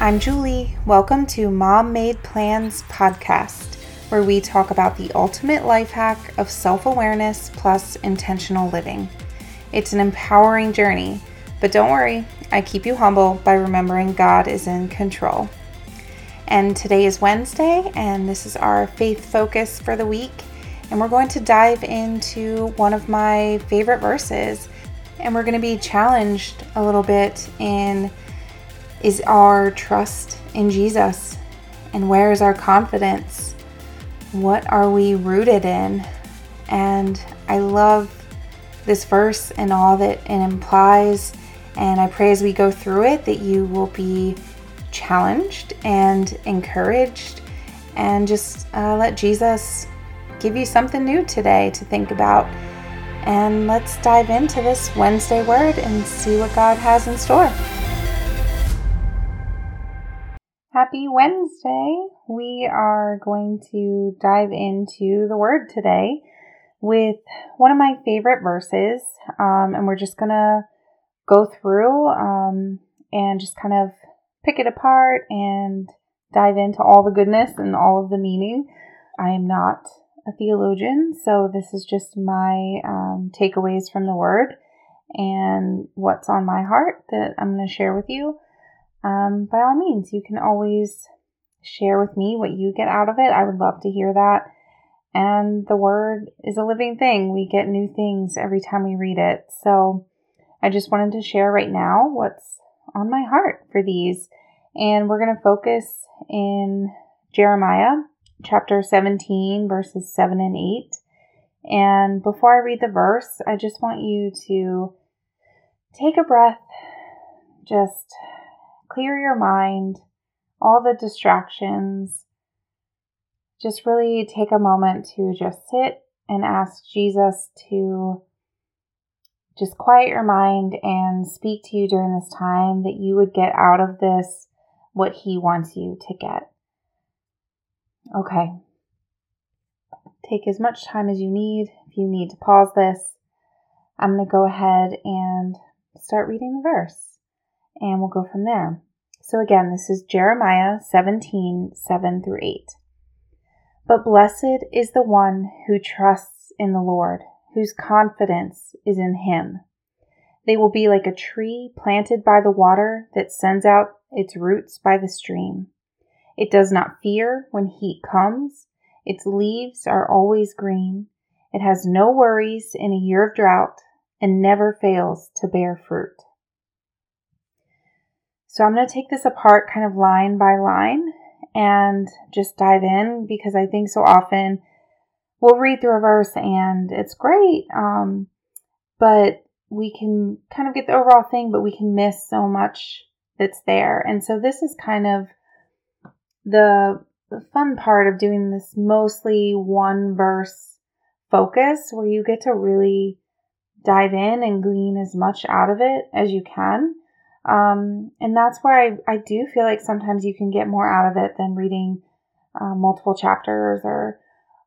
I'm Julie. Welcome to Mom Made Plans podcast, where we talk about the ultimate life hack of self awareness plus intentional living. It's an empowering journey, but don't worry, I keep you humble by remembering God is in control. And today is Wednesday, and this is our faith focus for the week. And we're going to dive into one of my favorite verses, and we're going to be challenged a little bit in is our trust in Jesus? And where is our confidence? What are we rooted in? And I love this verse and all that it implies. And I pray as we go through it that you will be challenged and encouraged and just uh, let Jesus give you something new today to think about. And let's dive into this Wednesday word and see what God has in store. Happy Wednesday! We are going to dive into the Word today with one of my favorite verses, um, and we're just going to go through um, and just kind of pick it apart and dive into all the goodness and all of the meaning. I am not a theologian, so this is just my um, takeaways from the Word and what's on my heart that I'm going to share with you um, by all means, you can always share with me what you get out of it. I would love to hear that. And the word is a living thing. We get new things every time we read it. So I just wanted to share right now what's on my heart for these. And we're going to focus in Jeremiah chapter 17, verses 7 and 8. And before I read the verse, I just want you to take a breath, just clear your mind, all the distractions. Just really take a moment to just sit and ask Jesus to just quiet your mind and speak to you during this time that you would get out of this what He wants you to get. Okay. Take as much time as you need. If you need to pause this, I'm going to go ahead and start reading the verse and we'll go from there. So again, this is Jeremiah 17 7 through 8. But blessed is the one who trusts in the Lord, whose confidence is in him. They will be like a tree planted by the water that sends out its roots by the stream. It does not fear when heat comes. Its leaves are always green. It has no worries in a year of drought and never fails to bear fruit. So I'm going to take this apart kind of line by line and just dive in because I think so often we'll read through a verse and it's great. Um, but we can kind of get the overall thing, but we can miss so much that's there. And so this is kind of the, the fun part of doing this mostly one verse focus where you get to really dive in and glean as much out of it as you can. Um, and that's where I, I do feel like sometimes you can get more out of it than reading uh, multiple chapters or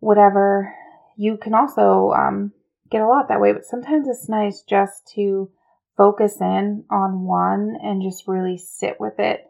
whatever. You can also um, get a lot that way, but sometimes it's nice just to focus in on one and just really sit with it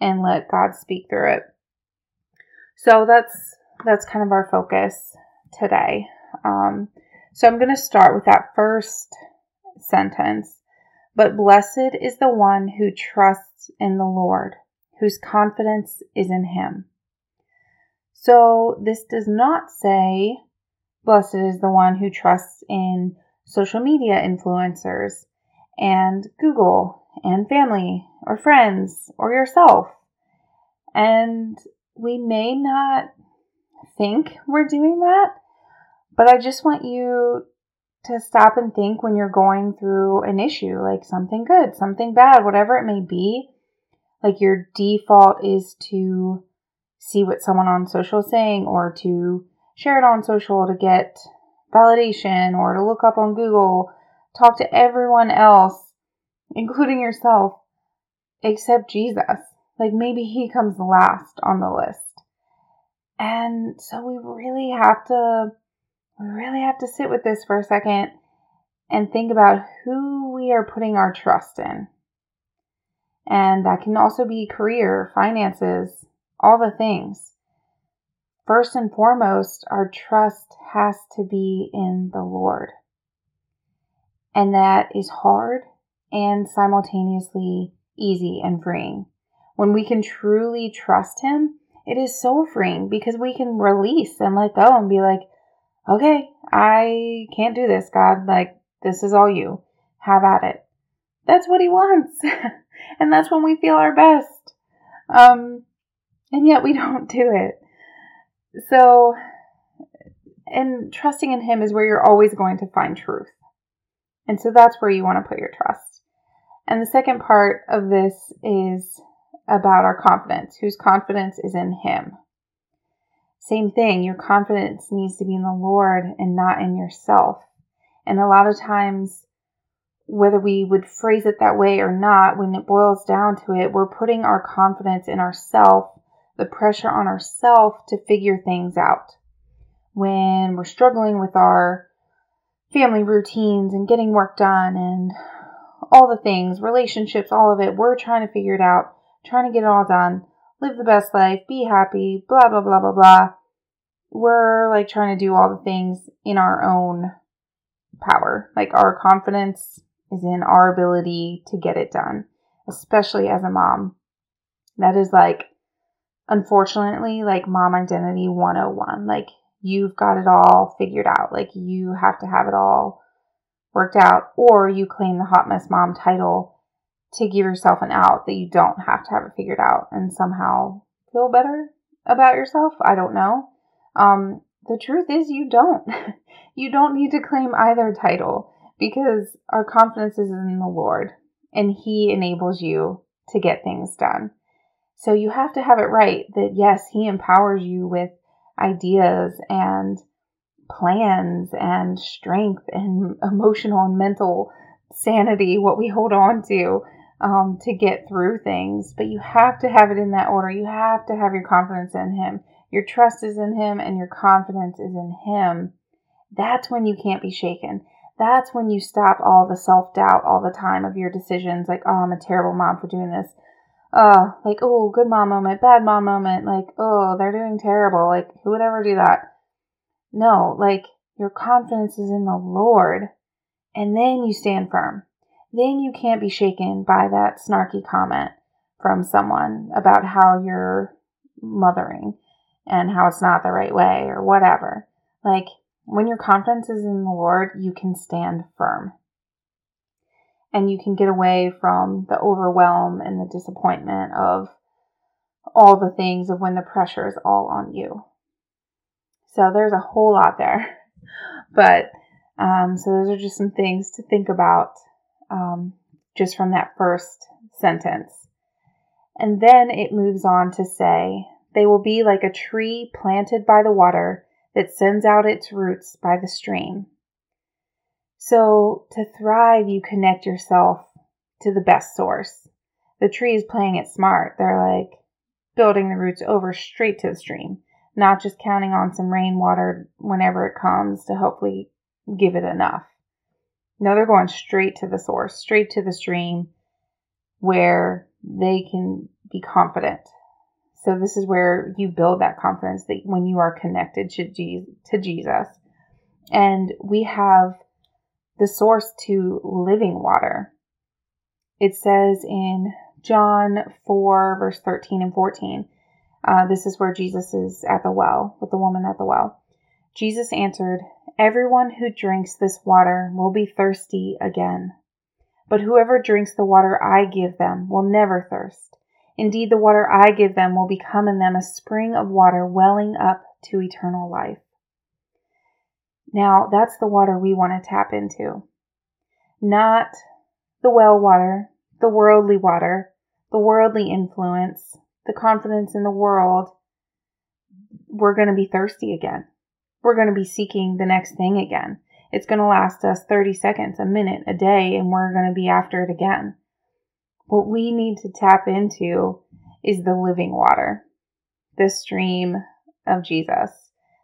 and let God speak through it. So that's that's kind of our focus today. Um, so I'm going to start with that first sentence but blessed is the one who trusts in the Lord, whose confidence is in him. So this does not say, blessed is the one who trusts in social media influencers and Google and family or friends or yourself. And we may not think we're doing that, but I just want you to stop and think when you're going through an issue, like something good, something bad, whatever it may be. Like your default is to see what someone on social is saying or to share it on social to get validation or to look up on Google, talk to everyone else, including yourself, except Jesus. Like maybe he comes last on the list. And so we really have to we really have to sit with this for a second and think about who we are putting our trust in. And that can also be career, finances, all the things. First and foremost, our trust has to be in the Lord. And that is hard and simultaneously easy and freeing. When we can truly trust Him, it is so freeing because we can release and let go and be like, okay, I can't do this, God. Like, this is all you. Have at it. That's what He wants. and that's when we feel our best. Um, and yet we don't do it. So, and trusting in Him is where you're always going to find truth. And so that's where you want to put your trust. And the second part of this is about our confidence, whose confidence is in Him. Same thing, your confidence needs to be in the Lord and not in yourself. And a lot of times, whether we would phrase it that way or not, when it boils down to it, we're putting our confidence in ourself, the pressure on ourself to figure things out. When we're struggling with our family routines and getting work done and all the things, relationships, all of it, we're trying to figure it out, trying to get it all done, live the best life, be happy, blah, blah, blah, blah, blah. We're like trying to do all the things in our own power. Like our confidence is in our ability to get it done, especially as a mom. That is like, unfortunately, like mom identity 101. Like you've got it all figured out. Like you have to have it all worked out, or you claim the hot mess mom title to give yourself an out that you don't have to have it figured out and somehow feel better about yourself. I don't know. Um, the truth is, you don't. you don't need to claim either title because our confidence is in the Lord and He enables you to get things done. So you have to have it right that yes, He empowers you with ideas and plans and strength and emotional and mental sanity, what we hold on to um, to get through things. But you have to have it in that order. You have to have your confidence in Him. Your trust is in Him and your confidence is in Him. That's when you can't be shaken. That's when you stop all the self doubt all the time of your decisions, like, oh, I'm a terrible mom for doing this uh, like, oh, good mom moment, bad mom moment, like, oh, they're doing terrible. Like, who would ever do that? No, like, your confidence is in the Lord, and then you stand firm. Then you can't be shaken by that snarky comment from someone about how you're mothering and how it's not the right way or whatever. Like, when your confidence is in the Lord, you can stand firm and you can get away from the overwhelm and the disappointment of all the things of when the pressure is all on you. So there's a whole lot there. But um, so those are just some things to think about um, just from that first sentence. And then it moves on to say, they will be like a tree planted by the water that sends out its roots by the stream so to thrive, you connect yourself to the best source. The tree is playing it smart. They're like building the roots over straight to the stream, not just counting on some rainwater whenever it comes to hopefully give it enough. No, they're going straight to the source, straight to the stream where they can be confident. So this is where you build that confidence that when you are connected to Jesus. And we have the source to living water. It says in John 4, verse 13 and 14, uh, this is where Jesus is at the well, with the woman at the well. Jesus answered, Everyone who drinks this water will be thirsty again. But whoever drinks the water I give them will never thirst. Indeed, the water I give them will become in them a spring of water welling up to eternal life. Now, that's the water we want to tap into. Not the well water, the worldly water, the worldly influence, the confidence in the world. We're going to be thirsty again. We're going to be seeking the next thing again. It's going to last us 30 seconds, a minute, a day, and we're going to be after it again. What we need to tap into is the living water, the stream of Jesus.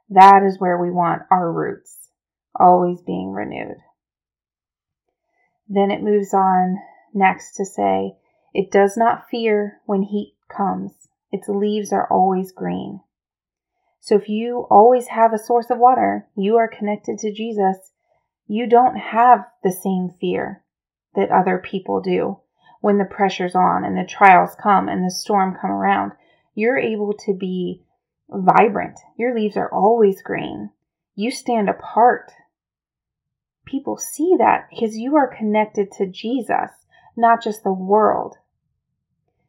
That is where we want our roots, always being renewed. Then it moves on next to say, It does not fear when heat comes. Its leaves are always green. So if you always have a source of water, you are connected to Jesus, you don't have the same fear that other people do when the pressure's on and the trials come and the storm come around. You're able to be vibrant. Your leaves are always green. You stand apart. People see that because you are connected to Jesus, not just the world.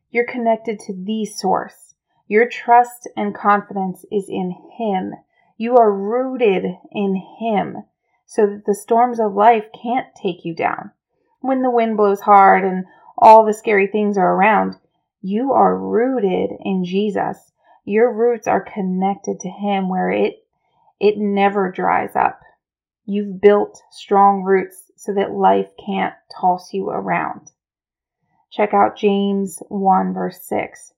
You're connected to the source. Your trust and confidence is in Him. You are rooted in Him so that the storms of life can't take you down. When the wind blows hard and all the scary things are around, you are rooted in Jesus. Your roots are connected to Him where it, it never dries up. You've built strong roots so that life can't toss you around. Check out James 1 verse 6.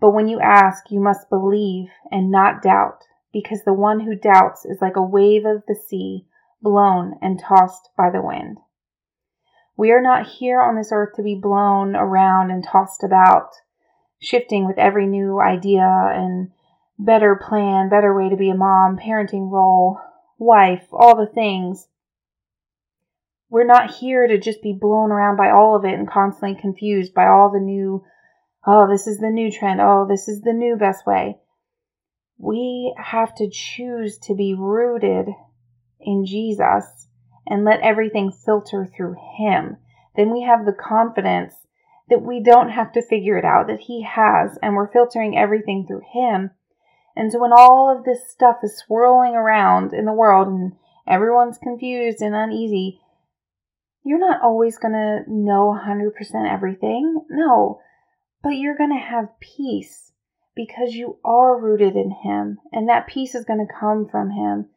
But when you ask, you must believe and not doubt, because the one who doubts is like a wave of the sea, blown and tossed by the wind. We are not here on this earth to be blown around and tossed about, shifting with every new idea and better plan, better way to be a mom, parenting role, wife, all the things. We're not here to just be blown around by all of it and constantly confused by all the new, oh, this is the new trend, oh, this is the new best way. We have to choose to be rooted in Jesus and let everything filter through Him. Then we have the confidence that we don't have to figure it out, that He has, and we're filtering everything through Him. And so when all of this stuff is swirling around in the world and everyone's confused and uneasy, you're not always going to know 100% everything. No, but you're going to have peace because you are rooted in Him, and that peace is going to come from Him.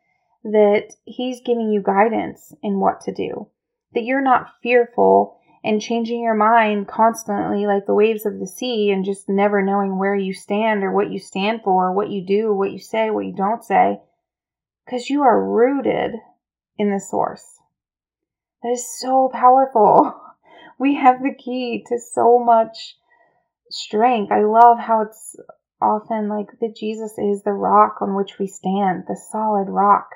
That He's giving you guidance in what to do, that you're not fearful and changing your mind constantly like the waves of the sea and just never knowing where you stand or what you stand for, what you do, what you say, what you don't say, because you are rooted in the source. That is so powerful. We have the key to so much strength. I love how it's often like that Jesus is the rock on which we stand, the solid rock.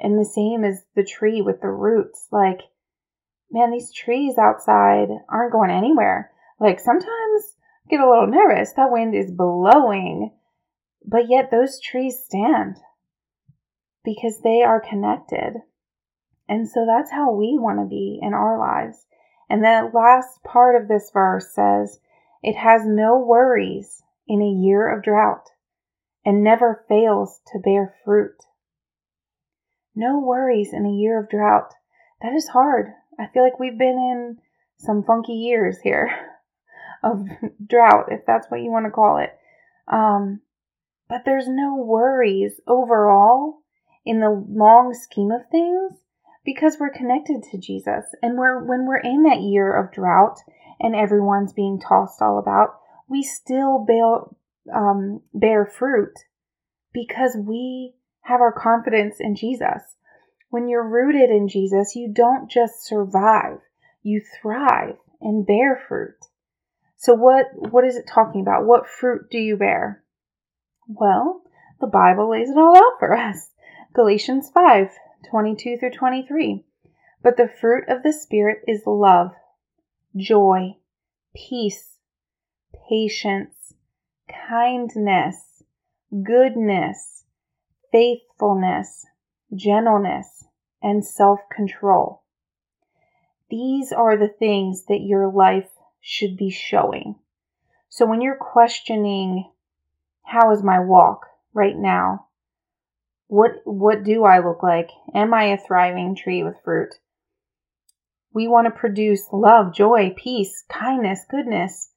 And the same as the tree with the roots. Like, man, these trees outside aren't going anywhere. Like, sometimes I get a little nervous. That wind is blowing. But yet, those trees stand because they are connected. And so that's how we want to be in our lives. And the last part of this verse says, It has no worries in a year of drought and never fails to bear fruit. No worries in a year of drought. That is hard. I feel like we've been in some funky years here of drought, if that's what you want to call it. Um, but there's no worries overall in the long scheme of things because we're connected to Jesus. And we're, when we're in that year of drought and everyone's being tossed all about, we still bear, um, bear fruit because we have our confidence in Jesus. When you're rooted in Jesus, you don't just survive, you thrive and bear fruit. So what what is it talking about? What fruit do you bear? Well, the Bible lays it all out for us. Galatians 5 22 through 23. But the fruit of the Spirit is love, joy, peace, patience, kindness, goodness, faithfulness, gentleness, and self control. These are the things that your life should be showing. So when you're questioning, how is my walk right now? What what do I look like? Am I a thriving tree with fruit? We want to produce love, joy, peace, kindness, goodness,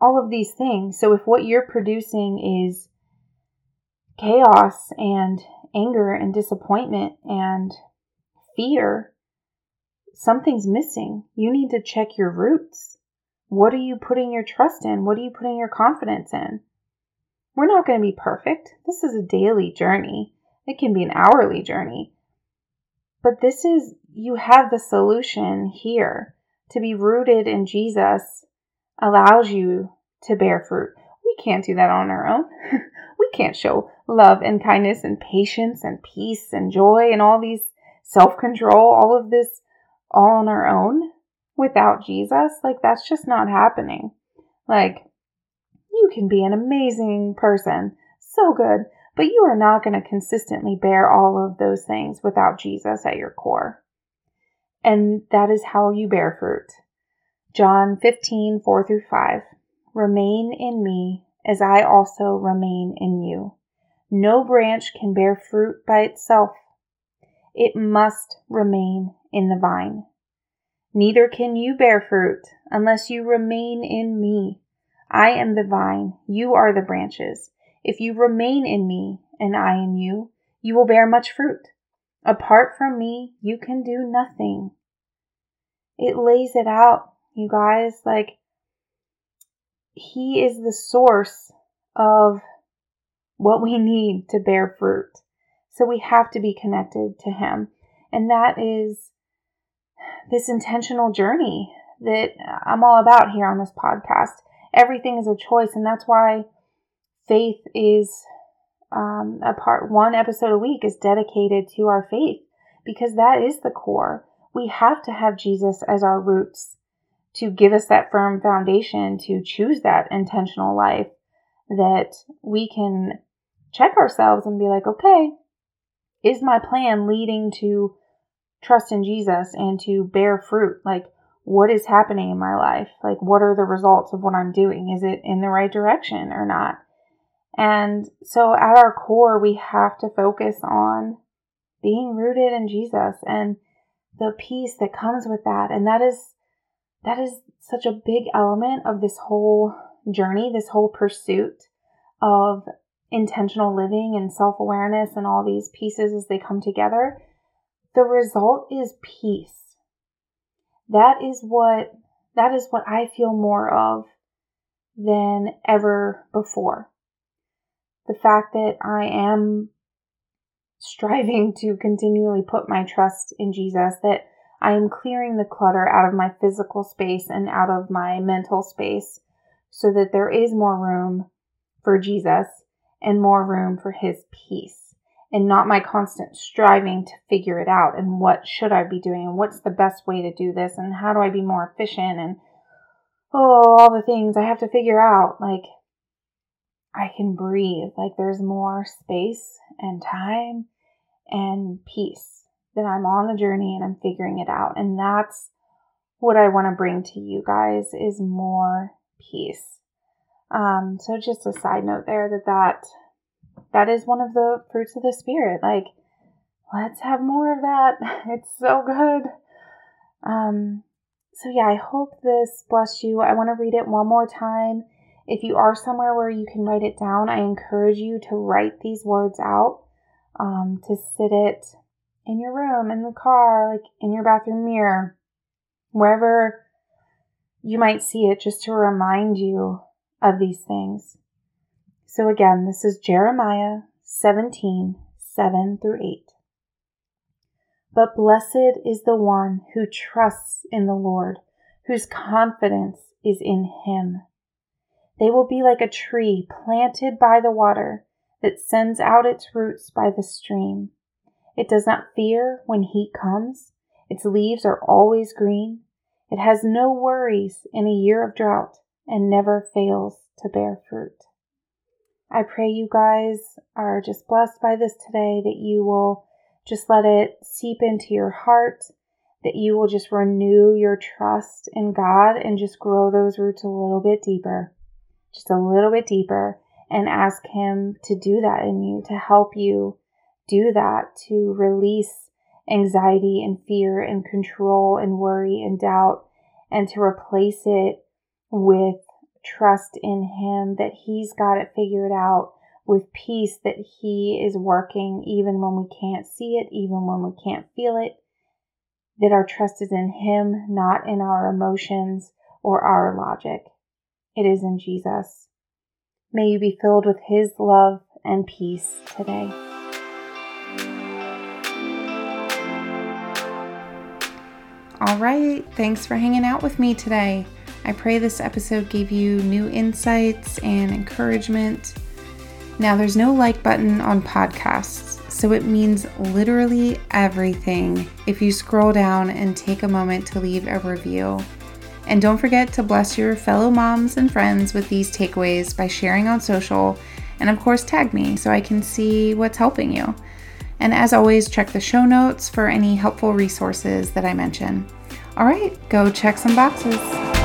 all of these things. So if what you're producing is chaos and anger and disappointment and fear, something's missing. You need to check your roots. What are you putting your trust in? What are you putting your confidence in? We're not going to be perfect. This is a daily journey. It can be an hourly journey. But this is, you have the solution here To be rooted in Jesus allows you to bear fruit. We can't do that on our own. we can't show love and kindness and patience and peace and joy and all these self control, all of this all on our own without Jesus. Like, that's just not happening. Like, you can be an amazing person, so good, but you are not going to consistently bear all of those things without Jesus at your core. And that is how you bear fruit. John 15, 4 through 5. Remain in me as I also remain in you. No branch can bear fruit by itself. It must remain in the vine. Neither can you bear fruit unless you remain in me. I am the vine, you are the branches. If you remain in me and I in you, you will bear much fruit. Apart from me, you can do nothing. It lays it out, you guys. Like, He is the source of what we need to bear fruit. So we have to be connected to Him. And that is this intentional journey that I'm all about here on this podcast. Everything is a choice, and that's why faith is um, a part. One episode a week is dedicated to our faith because that is the core. We have to have Jesus as our roots to give us that firm foundation to choose that intentional life that we can check ourselves and be like, okay, is my plan leading to trust in Jesus and to bear fruit? Like, what is happening in my life? Like, what are the results of what I'm doing? Is it in the right direction or not? And so, at our core, we have to focus on being rooted in Jesus and the peace that comes with that. And that is, that is such a big element of this whole journey, this whole pursuit of intentional living and self awareness and all these pieces as they come together. The result is peace. That is what that is what I feel more of than ever before. The fact that I am striving to continually put my trust in Jesus, that I am clearing the clutter out of my physical space and out of my mental space so that there is more room for Jesus and more room for his peace and not my constant striving to figure it out and what should I be doing and what's the best way to do this and how do I be more efficient and oh all the things I have to figure out. Like I can breathe like there's more space and time and peace that I'm on the journey and I'm figuring it out and that's what I want to bring to you guys is more peace um, so just a side note there that that that is one of the fruits of the spirit. Like, let's have more of that. It's so good. Um, so yeah, I hope this blessed you. I want to read it one more time. If you are somewhere where you can write it down, I encourage you to write these words out, um, to sit it in your room, in the car, like in your bathroom mirror, wherever you might see it, just to remind you of these things. So again, this is Jeremiah 17 7 through 8. But blessed is the one who trusts in the Lord, whose confidence is in him. They will be like a tree planted by the water that sends out its roots by the stream. It does not fear when heat comes. Its leaves are always green. It has no worries in a year of drought and never fails to bear fruit. I pray you guys are just blessed by this today, that you will just let it seep into your heart, that you will just renew your trust in God and just grow those roots a little bit deeper, just a little bit deeper, and ask Him to do that in you, to help you do that, to release anxiety and fear and control and worry and doubt, and to replace it with trust in Him that He's got it figured out with peace that He is working even when we can't see it, even when we can't feel it. That our trust is in Him, not in our emotions or our logic. It is in Jesus. May you be filled with His love and peace today. All right, thanks for hanging out with me today. I pray this episode gave you new insights and encouragement. Now, there's no like button on podcasts, so it means literally everything if you scroll down and take a moment to leave a review. And don't forget to bless your fellow moms and friends with these takeaways by sharing on social and, of course, tag me so I can see what's helping you. And as always, check the show notes for any helpful resources that I mention. All right, go check some boxes.